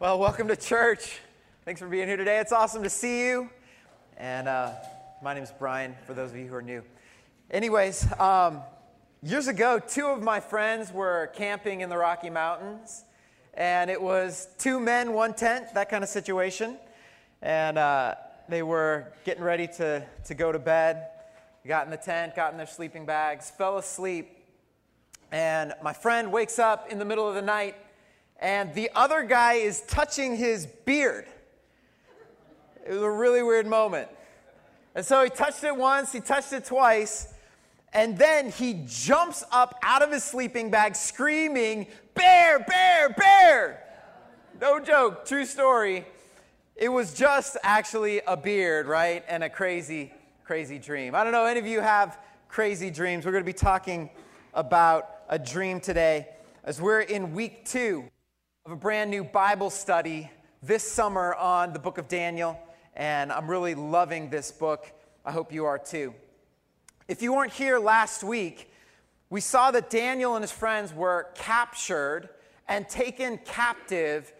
Well, welcome to church. Thanks for being here today. It's awesome to see you. And uh, my name is Brian, for those of you who are new. Anyways, um, years ago, two of my friends were camping in the Rocky Mountains. And it was two men, one tent, that kind of situation. And uh, they were getting ready to, to go to bed. Got in the tent, got in their sleeping bags, fell asleep. And my friend wakes up in the middle of the night, and the other guy is touching his beard. It was a really weird moment. And so he touched it once, he touched it twice, and then he jumps up out of his sleeping bag screaming, Bear, bear, bear! No joke, true story. It was just actually a beard, right? And a crazy, crazy dream. I don't know, any of you have crazy dreams? We're going to be talking about a dream today as we're in week two of a brand new Bible study this summer on the book of Daniel. And I'm really loving this book. I hope you are too. If you weren't here last week, we saw that Daniel and his friends were captured and taken captive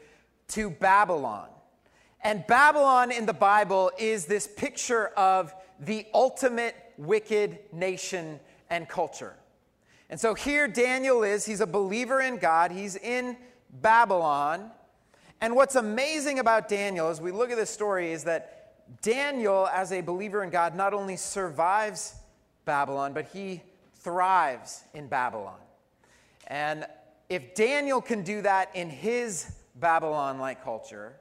to Babylon. And Babylon in the Bible is this picture of the ultimate wicked nation and culture. And so here Daniel is, he's a believer in God, he's in Babylon. And what's amazing about Daniel as we look at this story is that Daniel, as a believer in God, not only survives Babylon, but he thrives in Babylon. And if Daniel can do that in his Babylon like culture,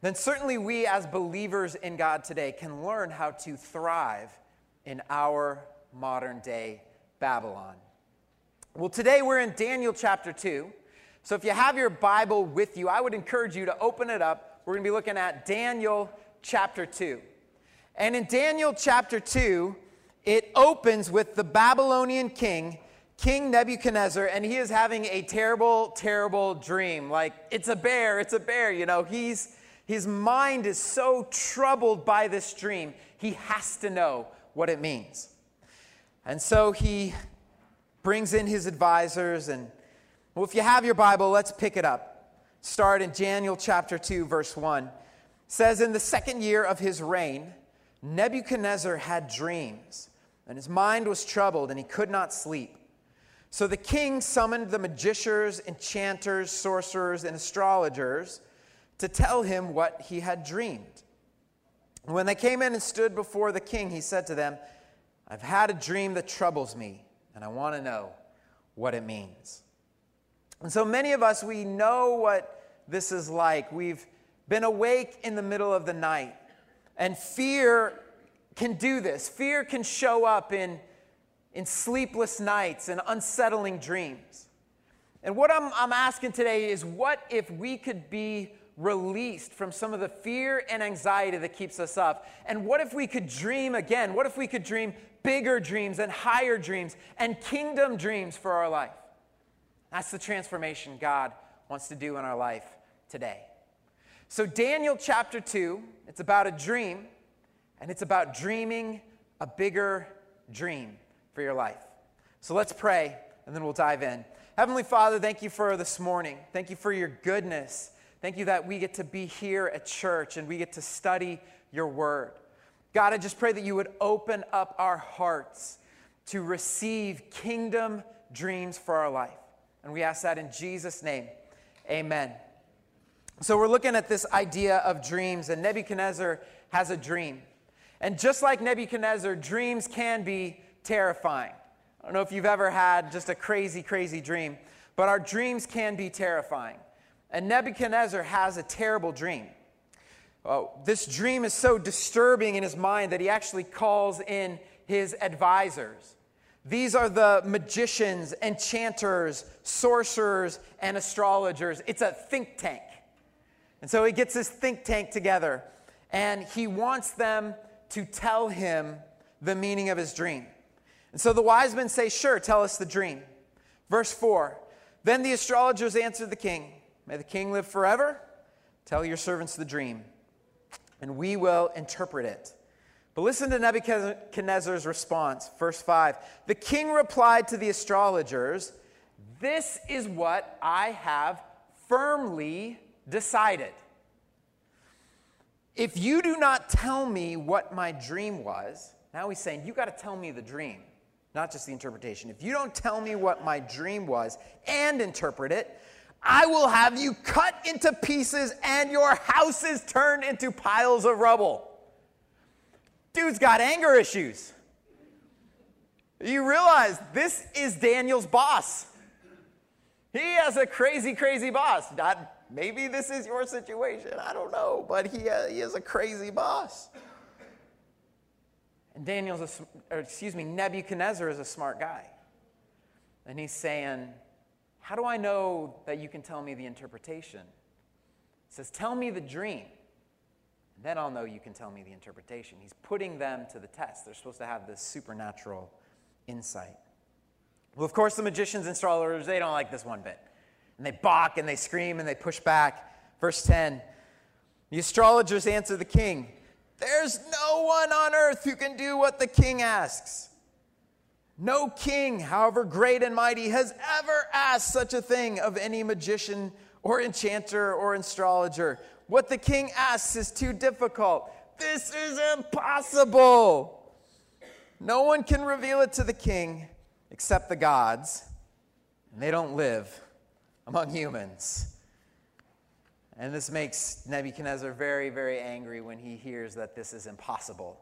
then certainly we as believers in God today can learn how to thrive in our modern day Babylon. Well, today we're in Daniel chapter 2. So if you have your Bible with you, I would encourage you to open it up. We're going to be looking at Daniel chapter 2. And in Daniel chapter 2, it opens with the Babylonian king, King Nebuchadnezzar, and he is having a terrible, terrible dream. Like, it's a bear, it's a bear. You know, he's, his mind is so troubled by this dream, he has to know what it means. And so he brings in his advisors and well, if you have your Bible, let's pick it up. Start in Daniel chapter 2, verse 1. It says, In the second year of his reign, Nebuchadnezzar had dreams, and his mind was troubled, and he could not sleep. So the king summoned the magicians, enchanters, sorcerers, and astrologers to tell him what he had dreamed. When they came in and stood before the king, he said to them, I've had a dream that troubles me, and I want to know what it means. And so many of us, we know what this is like. We've been awake in the middle of the night, and fear can do this. Fear can show up in, in sleepless nights and unsettling dreams. And what I'm, I'm asking today is what if we could be released from some of the fear and anxiety that keeps us up? And what if we could dream again? What if we could dream bigger dreams and higher dreams and kingdom dreams for our life? That's the transformation God wants to do in our life today. So, Daniel chapter 2, it's about a dream, and it's about dreaming a bigger dream for your life. So, let's pray, and then we'll dive in. Heavenly Father, thank you for this morning. Thank you for your goodness. Thank you that we get to be here at church and we get to study your word. God, I just pray that you would open up our hearts to receive kingdom dreams for our life. And we ask that in Jesus' name. Amen. So we're looking at this idea of dreams, and Nebuchadnezzar has a dream. And just like Nebuchadnezzar, dreams can be terrifying. I don't know if you've ever had just a crazy, crazy dream, but our dreams can be terrifying. And Nebuchadnezzar has a terrible dream. Oh, this dream is so disturbing in his mind that he actually calls in his advisors. These are the magicians, enchanters, sorcerers, and astrologers. It's a think tank. And so he gets this think tank together, and he wants them to tell him the meaning of his dream. And so the wise men say, Sure, tell us the dream. Verse 4 Then the astrologers answered the king, May the king live forever. Tell your servants the dream, and we will interpret it. But listen to Nebuchadnezzar's response, verse 5. The king replied to the astrologers, This is what I have firmly decided if you do not tell me what my dream was, now he's saying, you got to tell me the dream, not just the interpretation. If you don't tell me what my dream was and interpret it, I will have you cut into pieces and your houses turned into piles of rubble. Dude's got anger issues. You realize this is Daniel's boss. He has a crazy, crazy boss. Not, maybe this is your situation. I don't know. But he, uh, he is a crazy boss. And Daniel's, a, excuse me, Nebuchadnezzar is a smart guy. And he's saying, How do I know that you can tell me the interpretation? He says, Tell me the dream. Then I'll know you can tell me the interpretation. He's putting them to the test. They're supposed to have this supernatural insight. Well, of course, the magicians and astrologers, they don't like this one bit. And they balk and they scream and they push back. Verse 10 The astrologers answer the king, There's no one on earth who can do what the king asks. No king, however great and mighty, has ever asked such a thing of any magician or enchanter or astrologer. What the king asks is too difficult. This is impossible. No one can reveal it to the king except the gods, and they don't live among humans. And this makes Nebuchadnezzar very, very angry when he hears that this is impossible.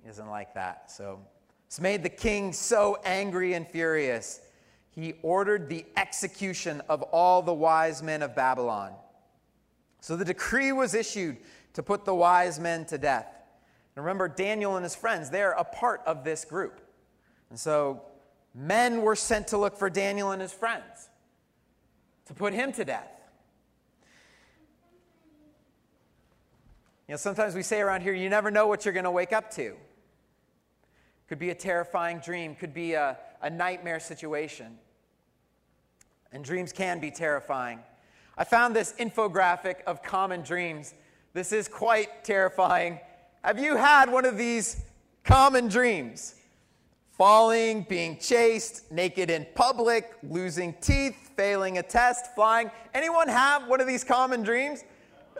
He doesn't like that. So it's made the king so angry and furious. He ordered the execution of all the wise men of Babylon. So the decree was issued to put the wise men to death. And remember, Daniel and his friends, they're a part of this group. And so men were sent to look for Daniel and his friends to put him to death. You know, sometimes we say around here, you never know what you're going to wake up to. Could be a terrifying dream, could be a, a nightmare situation. And dreams can be terrifying. I found this infographic of common dreams. This is quite terrifying. Have you had one of these common dreams? falling, being chased, naked in public, losing teeth, failing a test, flying. Anyone have one of these common dreams?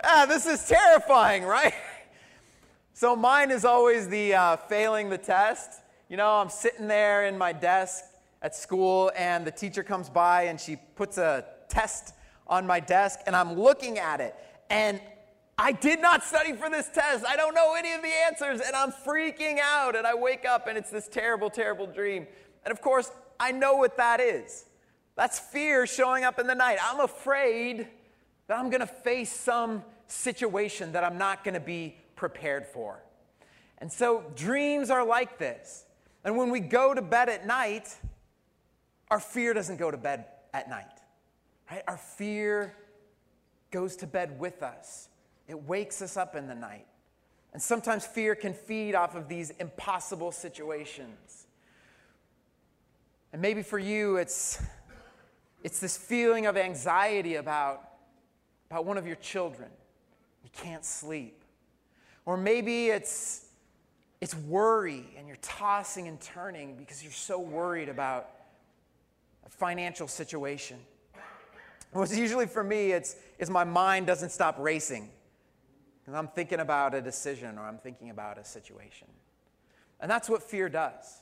Ah, this is terrifying, right? So mine is always the uh, failing the test. You know, I'm sitting there in my desk at school, and the teacher comes by and she puts a test on my desk, and I'm looking at it, and I did not study for this test. I don't know any of the answers, and I'm freaking out. And I wake up, and it's this terrible, terrible dream. And of course, I know what that is. That's fear showing up in the night. I'm afraid that I'm going to face some situation that I'm not going to be prepared for. And so, dreams are like this. And when we go to bed at night, our fear doesn't go to bed at night. Right? Our fear goes to bed with us. It wakes us up in the night. And sometimes fear can feed off of these impossible situations. And maybe for you, it's, it's this feeling of anxiety about, about one of your children. You can't sleep. Or maybe it's, it's worry and you're tossing and turning because you're so worried about a financial situation. What's usually for me, it's, is my mind doesn't stop racing. Because I'm thinking about a decision or I'm thinking about a situation. And that's what fear does.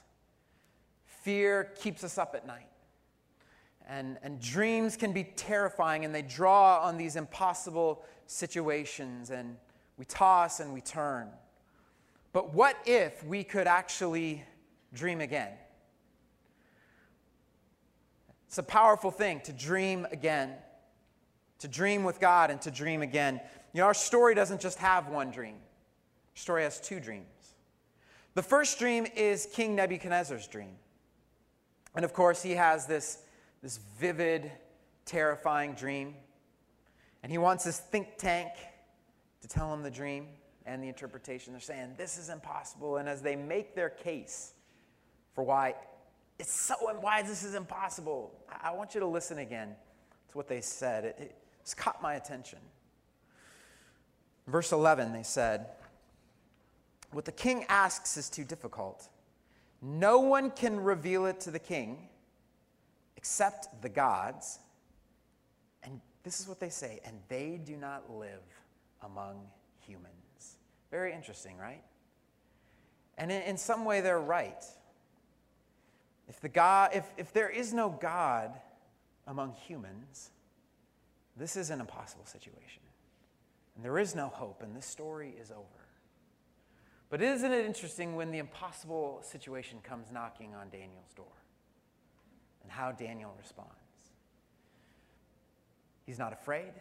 Fear keeps us up at night. And, and dreams can be terrifying and they draw on these impossible situations and we toss and we turn. But what if we could actually dream again? It's a powerful thing to dream again, to dream with God and to dream again. You know, our story doesn't just have one dream, our story has two dreams. The first dream is King Nebuchadnezzar's dream. And of course, he has this, this vivid, terrifying dream. And he wants his think tank to tell him the dream and the interpretation. They're saying, this is impossible. And as they make their case for why it's so, why this is impossible, I want you to listen again to what they said. It, it, it's caught my attention. Verse 11, they said, What the king asks is too difficult. No one can reveal it to the king except the gods. And this is what they say, and they do not live among humans. Very interesting, right? And in, in some way, they're right. If, the God, if, if there is no God among humans, this is an impossible situation. And there is no hope, and this story is over. But isn't it interesting when the impossible situation comes knocking on Daniel's door and how Daniel responds? He's not afraid,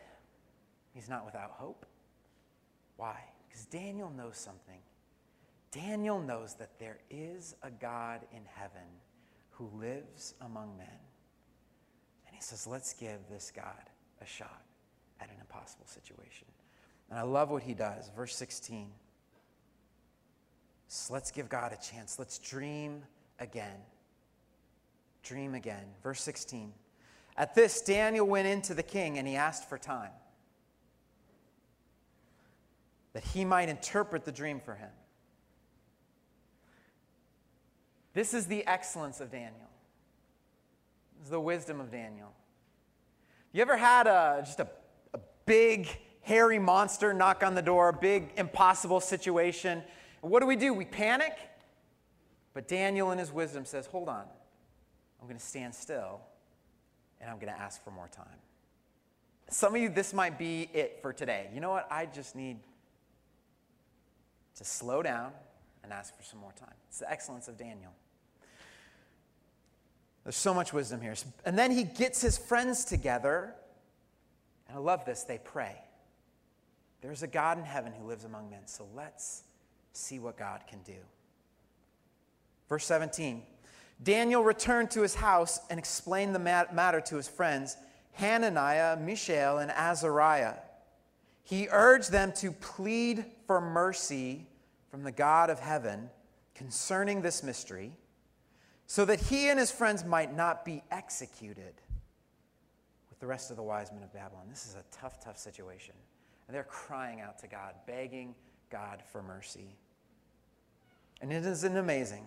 he's not without hope. Why? Because Daniel knows something. Daniel knows that there is a God in heaven who lives among men. And he says, let's give this God a shot at an impossible situation. And I love what he does. Verse 16. So let's give God a chance. Let's dream again. Dream again. Verse 16. At this, Daniel went into the king and he asked for time that he might interpret the dream for him. This is the excellence of Daniel. This is the wisdom of Daniel. You ever had a, just a, a big, hairy monster knock on the door, a big, impossible situation? And what do we do? We panic. But Daniel, in his wisdom, says, Hold on. I'm going to stand still and I'm going to ask for more time. Some of you, this might be it for today. You know what? I just need to slow down and ask for some more time. It's the excellence of Daniel. There's so much wisdom here. And then he gets his friends together. And I love this. They pray. There's a God in heaven who lives among men. So let's see what God can do. Verse 17 Daniel returned to his house and explained the matter to his friends, Hananiah, Mishael, and Azariah. He urged them to plead for mercy from the God of heaven concerning this mystery so that he and his friends might not be executed with the rest of the wise men of Babylon. This is a tough, tough situation. And they're crying out to God, begging God for mercy. And it isn't amazing.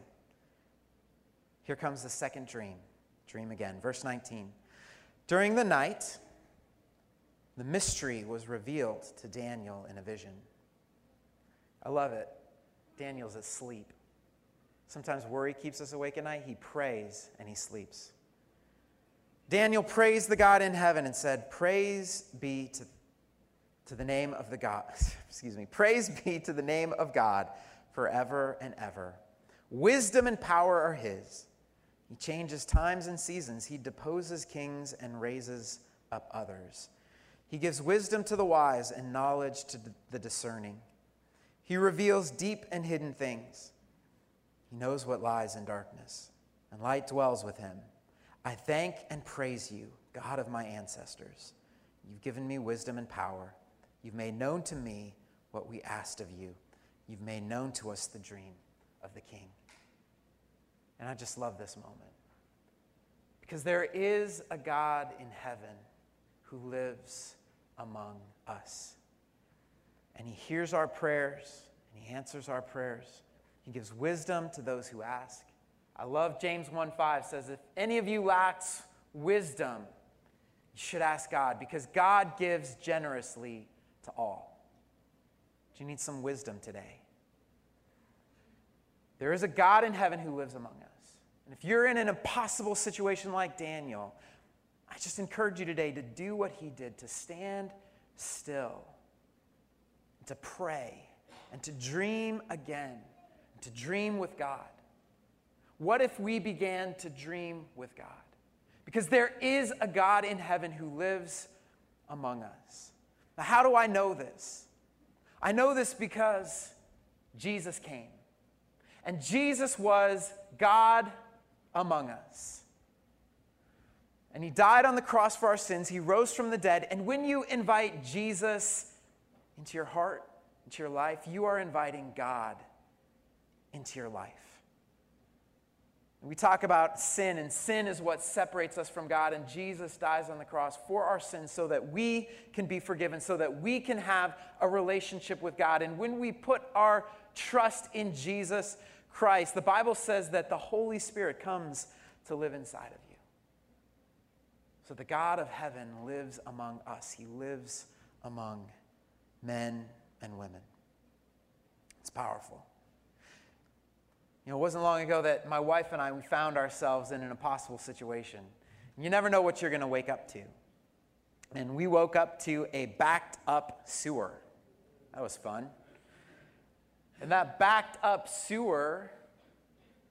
Here comes the second dream. Dream again. Verse 19. During the night, the mystery was revealed to Daniel in a vision. I love it. Daniel's asleep. Sometimes worry keeps us awake at night. He prays and he sleeps. Daniel praised the God in heaven and said, Praise be to, to the name of the God. Excuse me. Praise be to the name of God forever and ever. Wisdom and power are his. He changes times and seasons. He deposes kings and raises up others. He gives wisdom to the wise and knowledge to the discerning. He reveals deep and hidden things. He knows what lies in darkness, and light dwells with him. I thank and praise you, God of my ancestors. You've given me wisdom and power. You've made known to me what we asked of you. You've made known to us the dream of the king. And I just love this moment. Because there is a God in heaven who lives among us. And he hears our prayers and he answers our prayers. He gives wisdom to those who ask. I love James 1:5 says if any of you lacks wisdom, you should ask God because God gives generously to all. Do you need some wisdom today? There is a God in heaven who lives among us. And if you're in an impossible situation like Daniel, I just encourage you today to do what he did, to stand still, to pray, and to dream again to dream with God. What if we began to dream with God? Because there is a God in heaven who lives among us. Now, how do I know this? I know this because Jesus came. And Jesus was God among us. And he died on the cross for our sins. He rose from the dead. And when you invite Jesus into your heart, into your life, you are inviting God into your life. We talk about sin, and sin is what separates us from God, and Jesus dies on the cross for our sins so that we can be forgiven, so that we can have a relationship with God. And when we put our trust in Jesus Christ, the Bible says that the Holy Spirit comes to live inside of you. So the God of heaven lives among us, He lives among men and women. It's powerful. Know, it wasn't long ago that my wife and I we found ourselves in an impossible situation. You never know what you're going to wake up to. And we woke up to a backed up sewer. That was fun. And that backed up sewer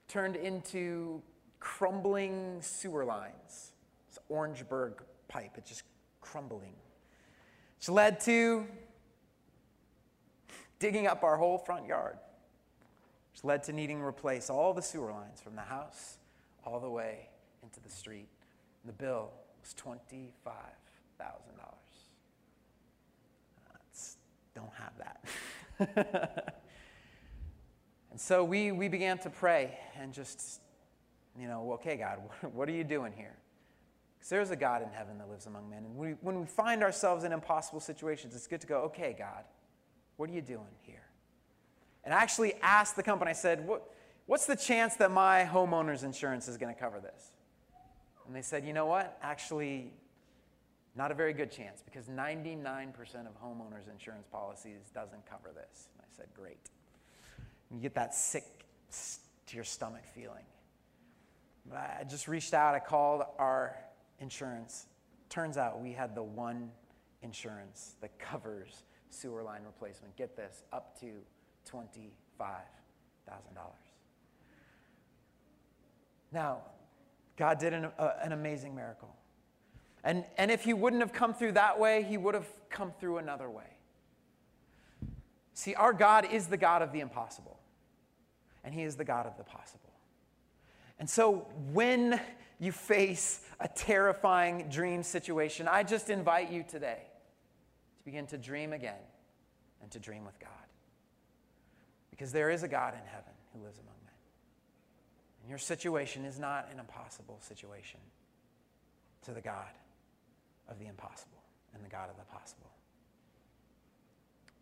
turned into crumbling sewer lines. It's Orangeburg pipe, it's just crumbling. Which led to digging up our whole front yard, which led to needing to replace all the sewer lines from the house all the way into the street. And the bill was $25,000. Uh, don't have that. and so we, we began to pray and just, you know, okay, God, what are you doing here? Because there's a God in heaven that lives among men. And we, when we find ourselves in impossible situations, it's good to go, okay, God, what are you doing here? And I actually asked the company, I said, what, what's the chance that my homeowner's insurance is going to cover this? And they said, you know what? Actually, not a very good chance because 99% of homeowners insurance policies doesn't cover this. And I said, great. And you get that sick to your stomach feeling. But I just reached out, I called our insurance. Turns out we had the one insurance that covers sewer line replacement. Get this, up to $25,000. Now, God did an, uh, an amazing miracle. And, and if he wouldn't have come through that way, he would have come through another way. See, our God is the God of the impossible, and he is the God of the possible. And so when you face a terrifying dream situation, I just invite you today to begin to dream again and to dream with God. Because there is a God in heaven who lives among men. And your situation is not an impossible situation to the God of the impossible and the God of the possible.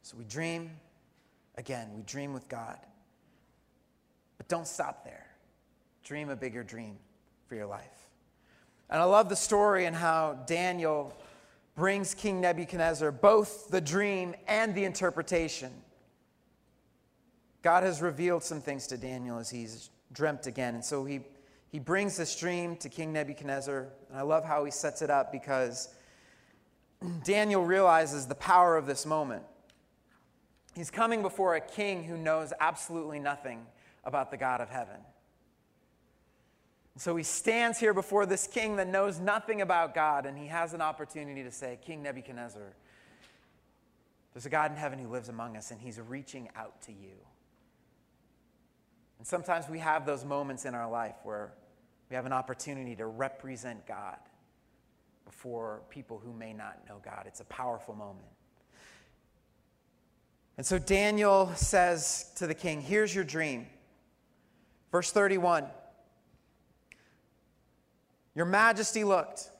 So we dream, again, we dream with God. But don't stop there. Dream a bigger dream for your life. And I love the story and how Daniel brings King Nebuchadnezzar both the dream and the interpretation. God has revealed some things to Daniel as he's dreamt again. And so he, he brings this dream to King Nebuchadnezzar. And I love how he sets it up because Daniel realizes the power of this moment. He's coming before a king who knows absolutely nothing about the God of heaven. So he stands here before this king that knows nothing about God, and he has an opportunity to say, King Nebuchadnezzar, there's a God in heaven who lives among us, and he's reaching out to you. And sometimes we have those moments in our life where we have an opportunity to represent God before people who may not know God. It's a powerful moment. And so Daniel says to the king, Here's your dream. Verse 31 Your majesty looked,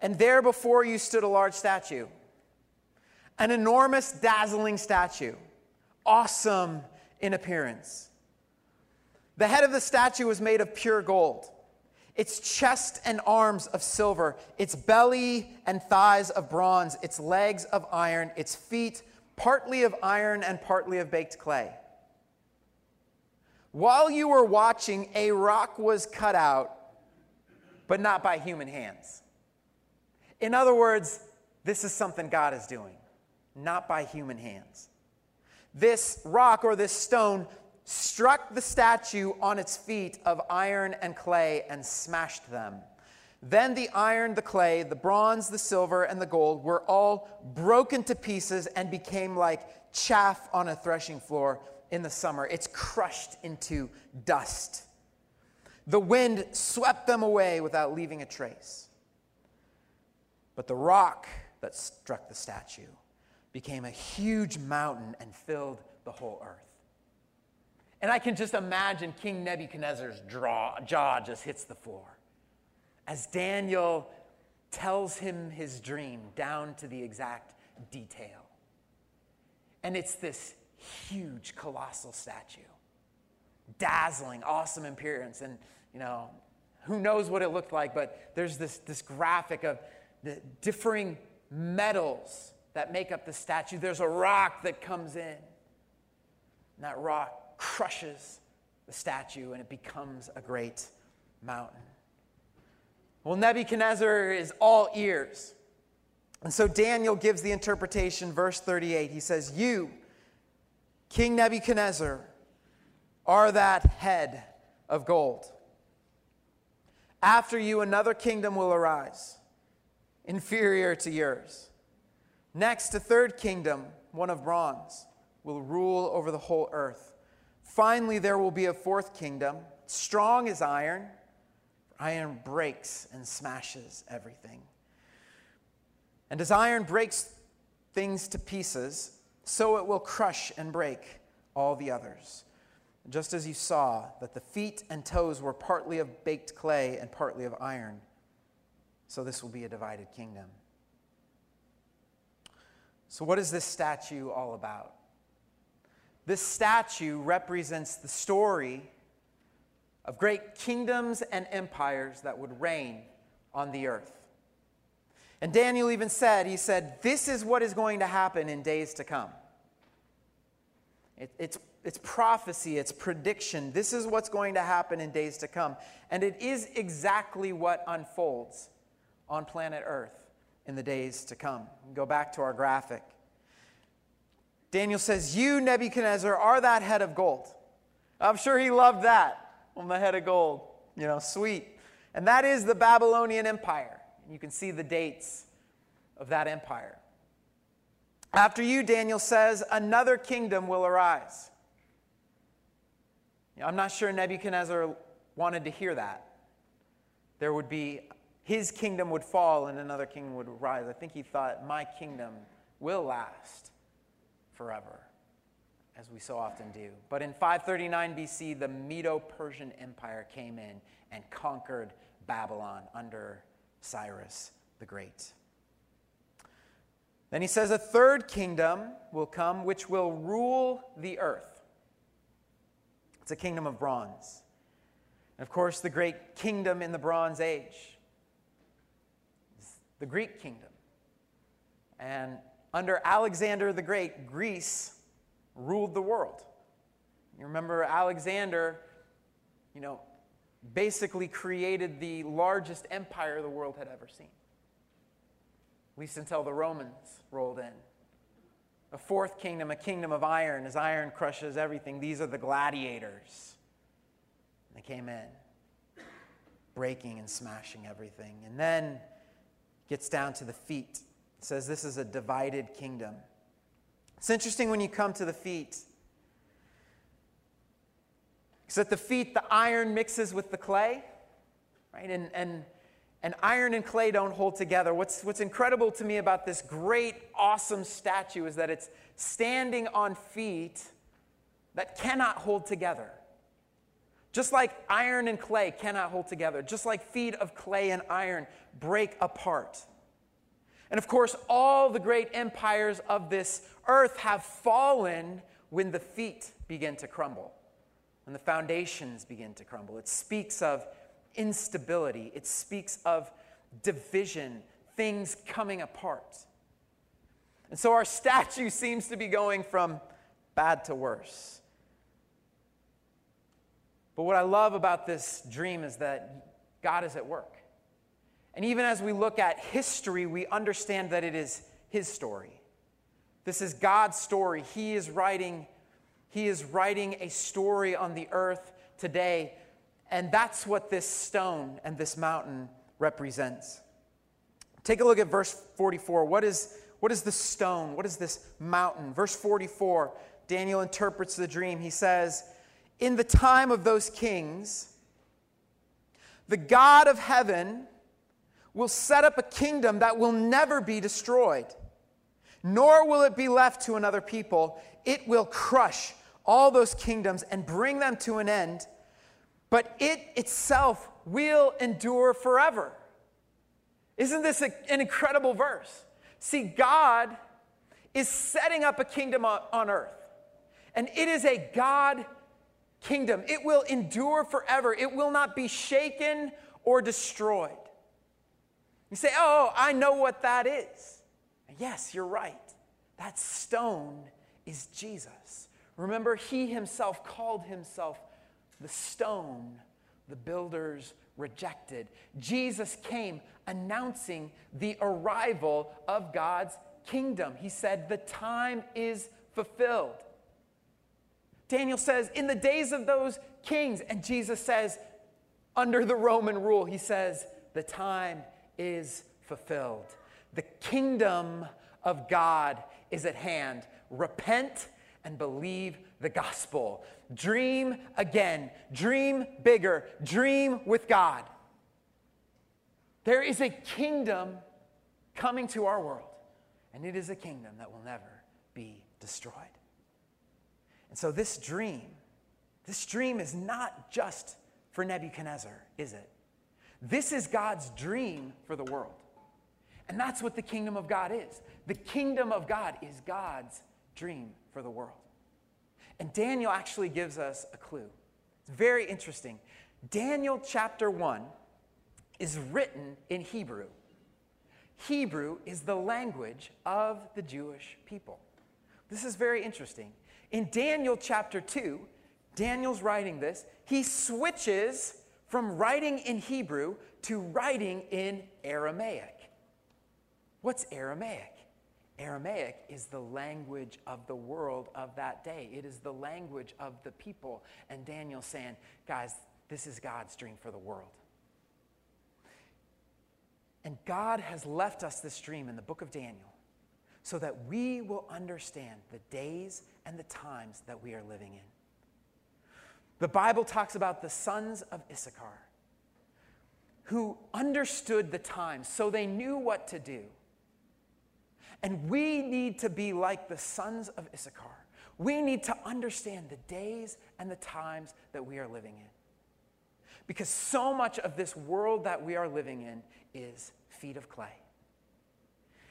and there before you stood a large statue, an enormous, dazzling statue, awesome in appearance. The head of the statue was made of pure gold its chest and arms of silver, its belly and thighs of bronze, its legs of iron, its feet partly of iron and partly of baked clay. While you were watching, a rock was cut out, but not by human hands. In other words, this is something God is doing, not by human hands. This rock or this stone struck the statue on its feet of iron and clay and smashed them. Then the iron, the clay, the bronze, the silver, and the gold were all broken to pieces and became like chaff on a threshing floor in the summer. It's crushed into dust. The wind swept them away without leaving a trace. But the rock that struck the statue became a huge mountain and filled the whole earth. And I can just imagine King Nebuchadnezzar's draw, jaw just hits the floor as Daniel tells him his dream down to the exact detail. And it's this huge, colossal statue, dazzling, awesome appearance. And, you know, Who knows what it looked like, but there's this, this graphic of the differing metals that make up the statue. There's a rock that comes in, and that rock crushes the statue, and it becomes a great mountain. Well, Nebuchadnezzar is all ears. And so Daniel gives the interpretation, verse 38. He says, You, King Nebuchadnezzar, are that head of gold. After you, another kingdom will arise, inferior to yours. Next, a third kingdom, one of bronze, will rule over the whole earth. Finally, there will be a fourth kingdom, strong as iron. Iron breaks and smashes everything. And as iron breaks things to pieces, so it will crush and break all the others. Just as you saw that the feet and toes were partly of baked clay and partly of iron, so this will be a divided kingdom. So, what is this statue all about? This statue represents the story of great kingdoms and empires that would reign on the earth. And Daniel even said, he said, this is what is going to happen in days to come. It, it's, it's prophecy, it's prediction. This is what's going to happen in days to come. And it is exactly what unfolds on planet Earth in the days to come. Go back to our graphic. Daniel says, You, Nebuchadnezzar, are that head of gold. I'm sure he loved that on the head of gold. You know, sweet. And that is the Babylonian Empire. You can see the dates of that empire. After you, Daniel says, another kingdom will arise. I'm not sure Nebuchadnezzar wanted to hear that. There would be, his kingdom would fall and another kingdom would rise. I think he thought, my kingdom will last forever as we so often do. But in 539 BC, the Medo Persian Empire came in and conquered Babylon under Cyrus the Great. Then he says, A third kingdom will come which will rule the earth. It's a kingdom of bronze. And of course, the great kingdom in the Bronze Age is the Greek kingdom. And under Alexander the Great, Greece ruled the world. You remember Alexander, you know, basically created the largest empire the world had ever seen. At least until the Romans rolled in. A fourth kingdom, a kingdom of iron, as iron crushes everything. These are the gladiators. And They came in, breaking and smashing everything. And then gets down to the feet. It says this is a divided kingdom. It's interesting when you come to the feet. Because at the feet, the iron mixes with the clay, right? And, and, and iron and clay don't hold together. What's, what's incredible to me about this great, awesome statue is that it's standing on feet that cannot hold together. Just like iron and clay cannot hold together, just like feet of clay and iron break apart. And of course, all the great empires of this earth have fallen when the feet begin to crumble, when the foundations begin to crumble. It speaks of instability, it speaks of division, things coming apart. And so our statue seems to be going from bad to worse. But what I love about this dream is that God is at work. And even as we look at history, we understand that it is His story. This is God's story. He is writing, He is writing a story on the earth today. And that's what this stone and this mountain represents. Take a look at verse 44. What is, what is the stone? What is this mountain? Verse 44, Daniel interprets the dream. He says, In the time of those kings, the God of heaven will set up a kingdom that will never be destroyed, nor will it be left to another people. It will crush all those kingdoms and bring them to an end, but it itself will endure forever. Isn't this a, an incredible verse? See, God is setting up a kingdom on, on earth, and it is a God kingdom. It will endure forever, it will not be shaken or destroyed. You say, Oh, I know what that is. Yes, you're right. That stone is Jesus. Remember, he himself called himself the stone the builders rejected. Jesus came announcing the arrival of God's kingdom. He said, The time is fulfilled. Daniel says, In the days of those kings, and Jesus says, under the Roman rule, he says, The time is fulfilled. The kingdom of God is at hand. Repent and believe the gospel. Dream again. Dream bigger. Dream with God. There is a kingdom coming to our world, and it is a kingdom that will never be destroyed. And so, this dream, this dream is not just for Nebuchadnezzar, is it? This is God's dream for the world. And that's what the kingdom of God is. The kingdom of God is God's dream for the world. And Daniel actually gives us a clue. It's very interesting. Daniel chapter 1 is written in Hebrew. Hebrew is the language of the Jewish people. This is very interesting. In Daniel chapter 2, Daniel's writing this. He switches from writing in Hebrew to writing in Aramaic. What's Aramaic? Aramaic is the language of the world of that day. It is the language of the people. And Daniel's saying, guys, this is God's dream for the world. And God has left us this dream in the book of Daniel so that we will understand the days and the times that we are living in. The Bible talks about the sons of Issachar who understood the times, so they knew what to do. And we need to be like the sons of Issachar. We need to understand the days and the times that we are living in. Because so much of this world that we are living in is feet of clay.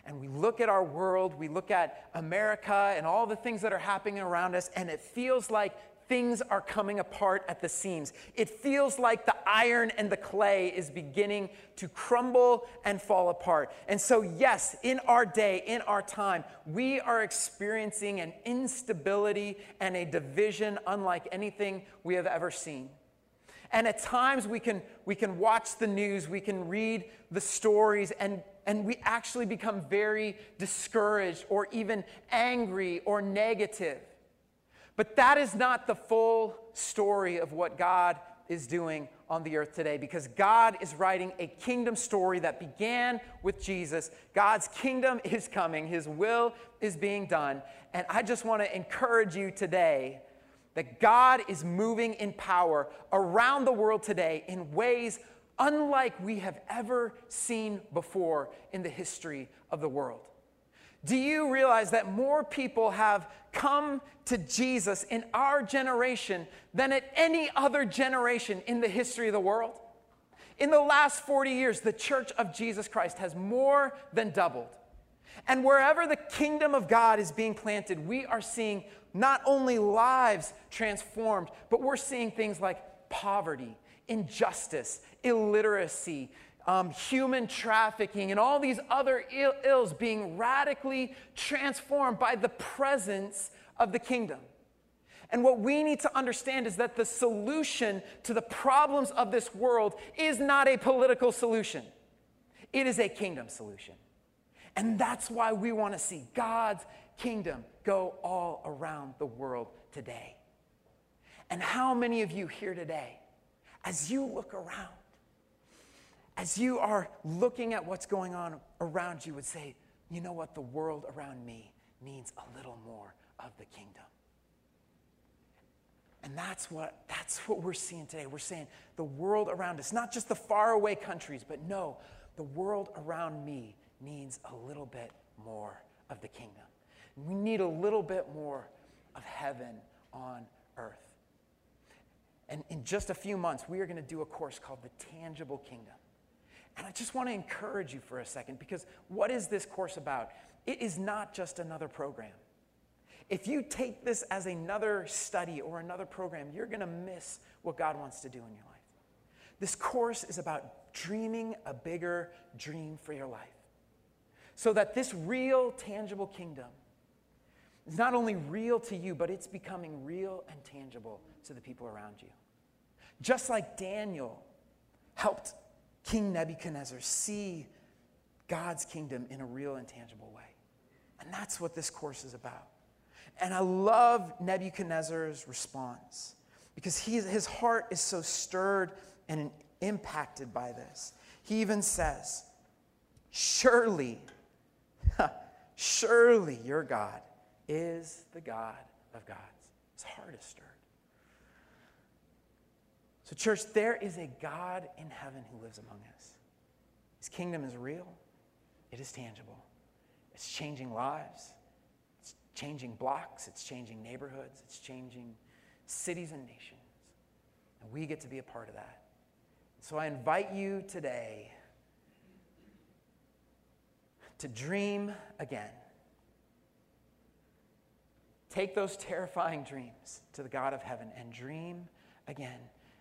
And we look at our world, we look at America and all the things that are happening around us, and it feels like things are coming apart at the seams. It feels like the iron and the clay is beginning to crumble and fall apart. And so, yes, in our day, in our time, we are experiencing an instability and a division unlike anything we have ever seen. And at times we can, we can watch the news, we can read the stories, and, and we actually become very discouraged or even angry or negative. But that is not the full story of what God is doing on the earth today because God is writing a kingdom story that began with Jesus. God's kingdom is coming, His will is being done. And I just want to encourage you today that God is moving in power around the world today in ways unlike we have ever seen before in the history of the world. Do you realize that more people have come to Jesus in our generation than at any other generation in the history of the world? In the last 40 years, the church of Jesus Christ has more than doubled. And wherever the kingdom of God is being planted, we are seeing not only lives transformed, but we're seeing things like poverty, injustice, illiteracy, um, human trafficking, and all these other Ill- ills being radically transformed by the presence of the kingdom. And what we need to understand is that the solution to the problems of this world is not a political solution, it is a kingdom solution. And that's why we want to see God's kingdom go all around the world today. And how many of you here today, as you look around, as you are looking at what's going on around you, would say, you know what? The world around me needs a little more of the kingdom. And that's what, that's what we're seeing today. We're saying the world around us, not just the faraway countries, but no, the world around me needs a little bit more of the kingdom. We need a little bit more of heaven on earth. And in just a few months, we are going to do a course called The Tangible Kingdom. And I just want to encourage you for a second because what is this course about? It is not just another program. If you take this as another study or another program, you're going to miss what God wants to do in your life. This course is about dreaming a bigger dream for your life so that this real, tangible kingdom is not only real to you, but it's becoming real and tangible to the people around you. Just like Daniel helped King Nebuchadnezzar see God's kingdom in a real and tangible way. And that's what this course is about. And I love Nebuchadnezzar's response because he, his heart is so stirred and impacted by this. He even says, Surely, surely your God is the God of gods. His heart is stirred. So, church, there is a God in heaven who lives among us. His kingdom is real, it is tangible, it's changing lives, it's changing blocks, it's changing neighborhoods, it's changing cities and nations. And we get to be a part of that. So, I invite you today to dream again. Take those terrifying dreams to the God of heaven and dream again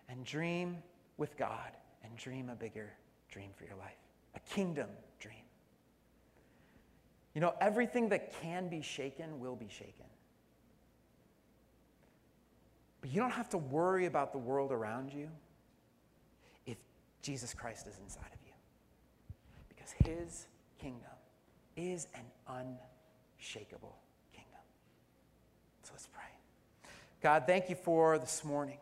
and dream with God and dream a bigger dream for your life, a kingdom dream. You know, everything that can be shaken will be shaken. But you don't have to worry about the world around you if Jesus Christ is inside of you. Because his kingdom is an unshakable kingdom. So let's pray. God, thank you for this morning.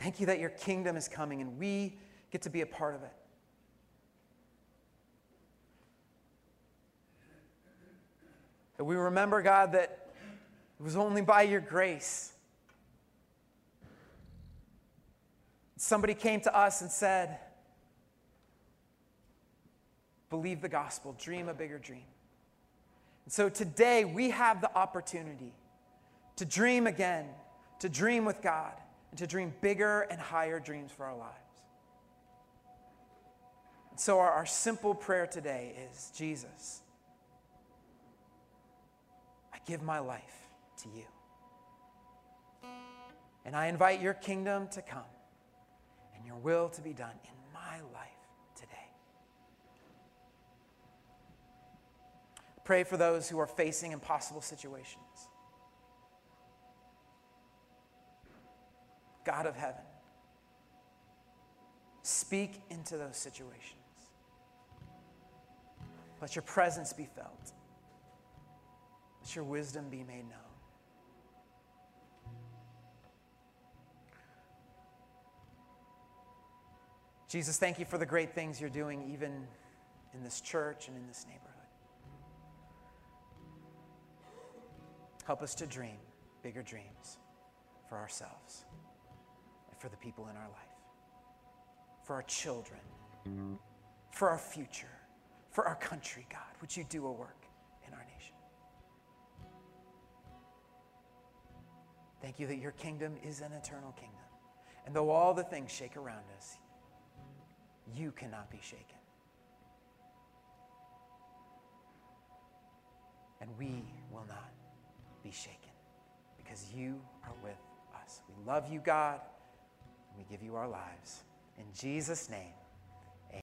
Thank you that your kingdom is coming and we get to be a part of it. We remember, God, that it was only by your grace. Somebody came to us and said, Believe the gospel, dream a bigger dream. And so today we have the opportunity to dream again, to dream with God and to dream bigger and higher dreams for our lives. And so, our, our simple prayer today is Jesus, I give my life to you. And I invite your kingdom to come and your will to be done in my life today. Pray for those who are facing impossible situations. God of heaven, speak into those situations. Let your presence be felt. Let your wisdom be made known. Jesus, thank you for the great things you're doing, even in this church and in this neighborhood. Help us to dream bigger dreams for ourselves for the people in our life, for our children, for our future, for our country, God. Would you do a work in our nation? Thank you that your kingdom is an eternal kingdom. And though all the things shake around us, you cannot be shaken. And we will not be shaken because you are with us. We love you, God. We give you our lives. In Jesus' name.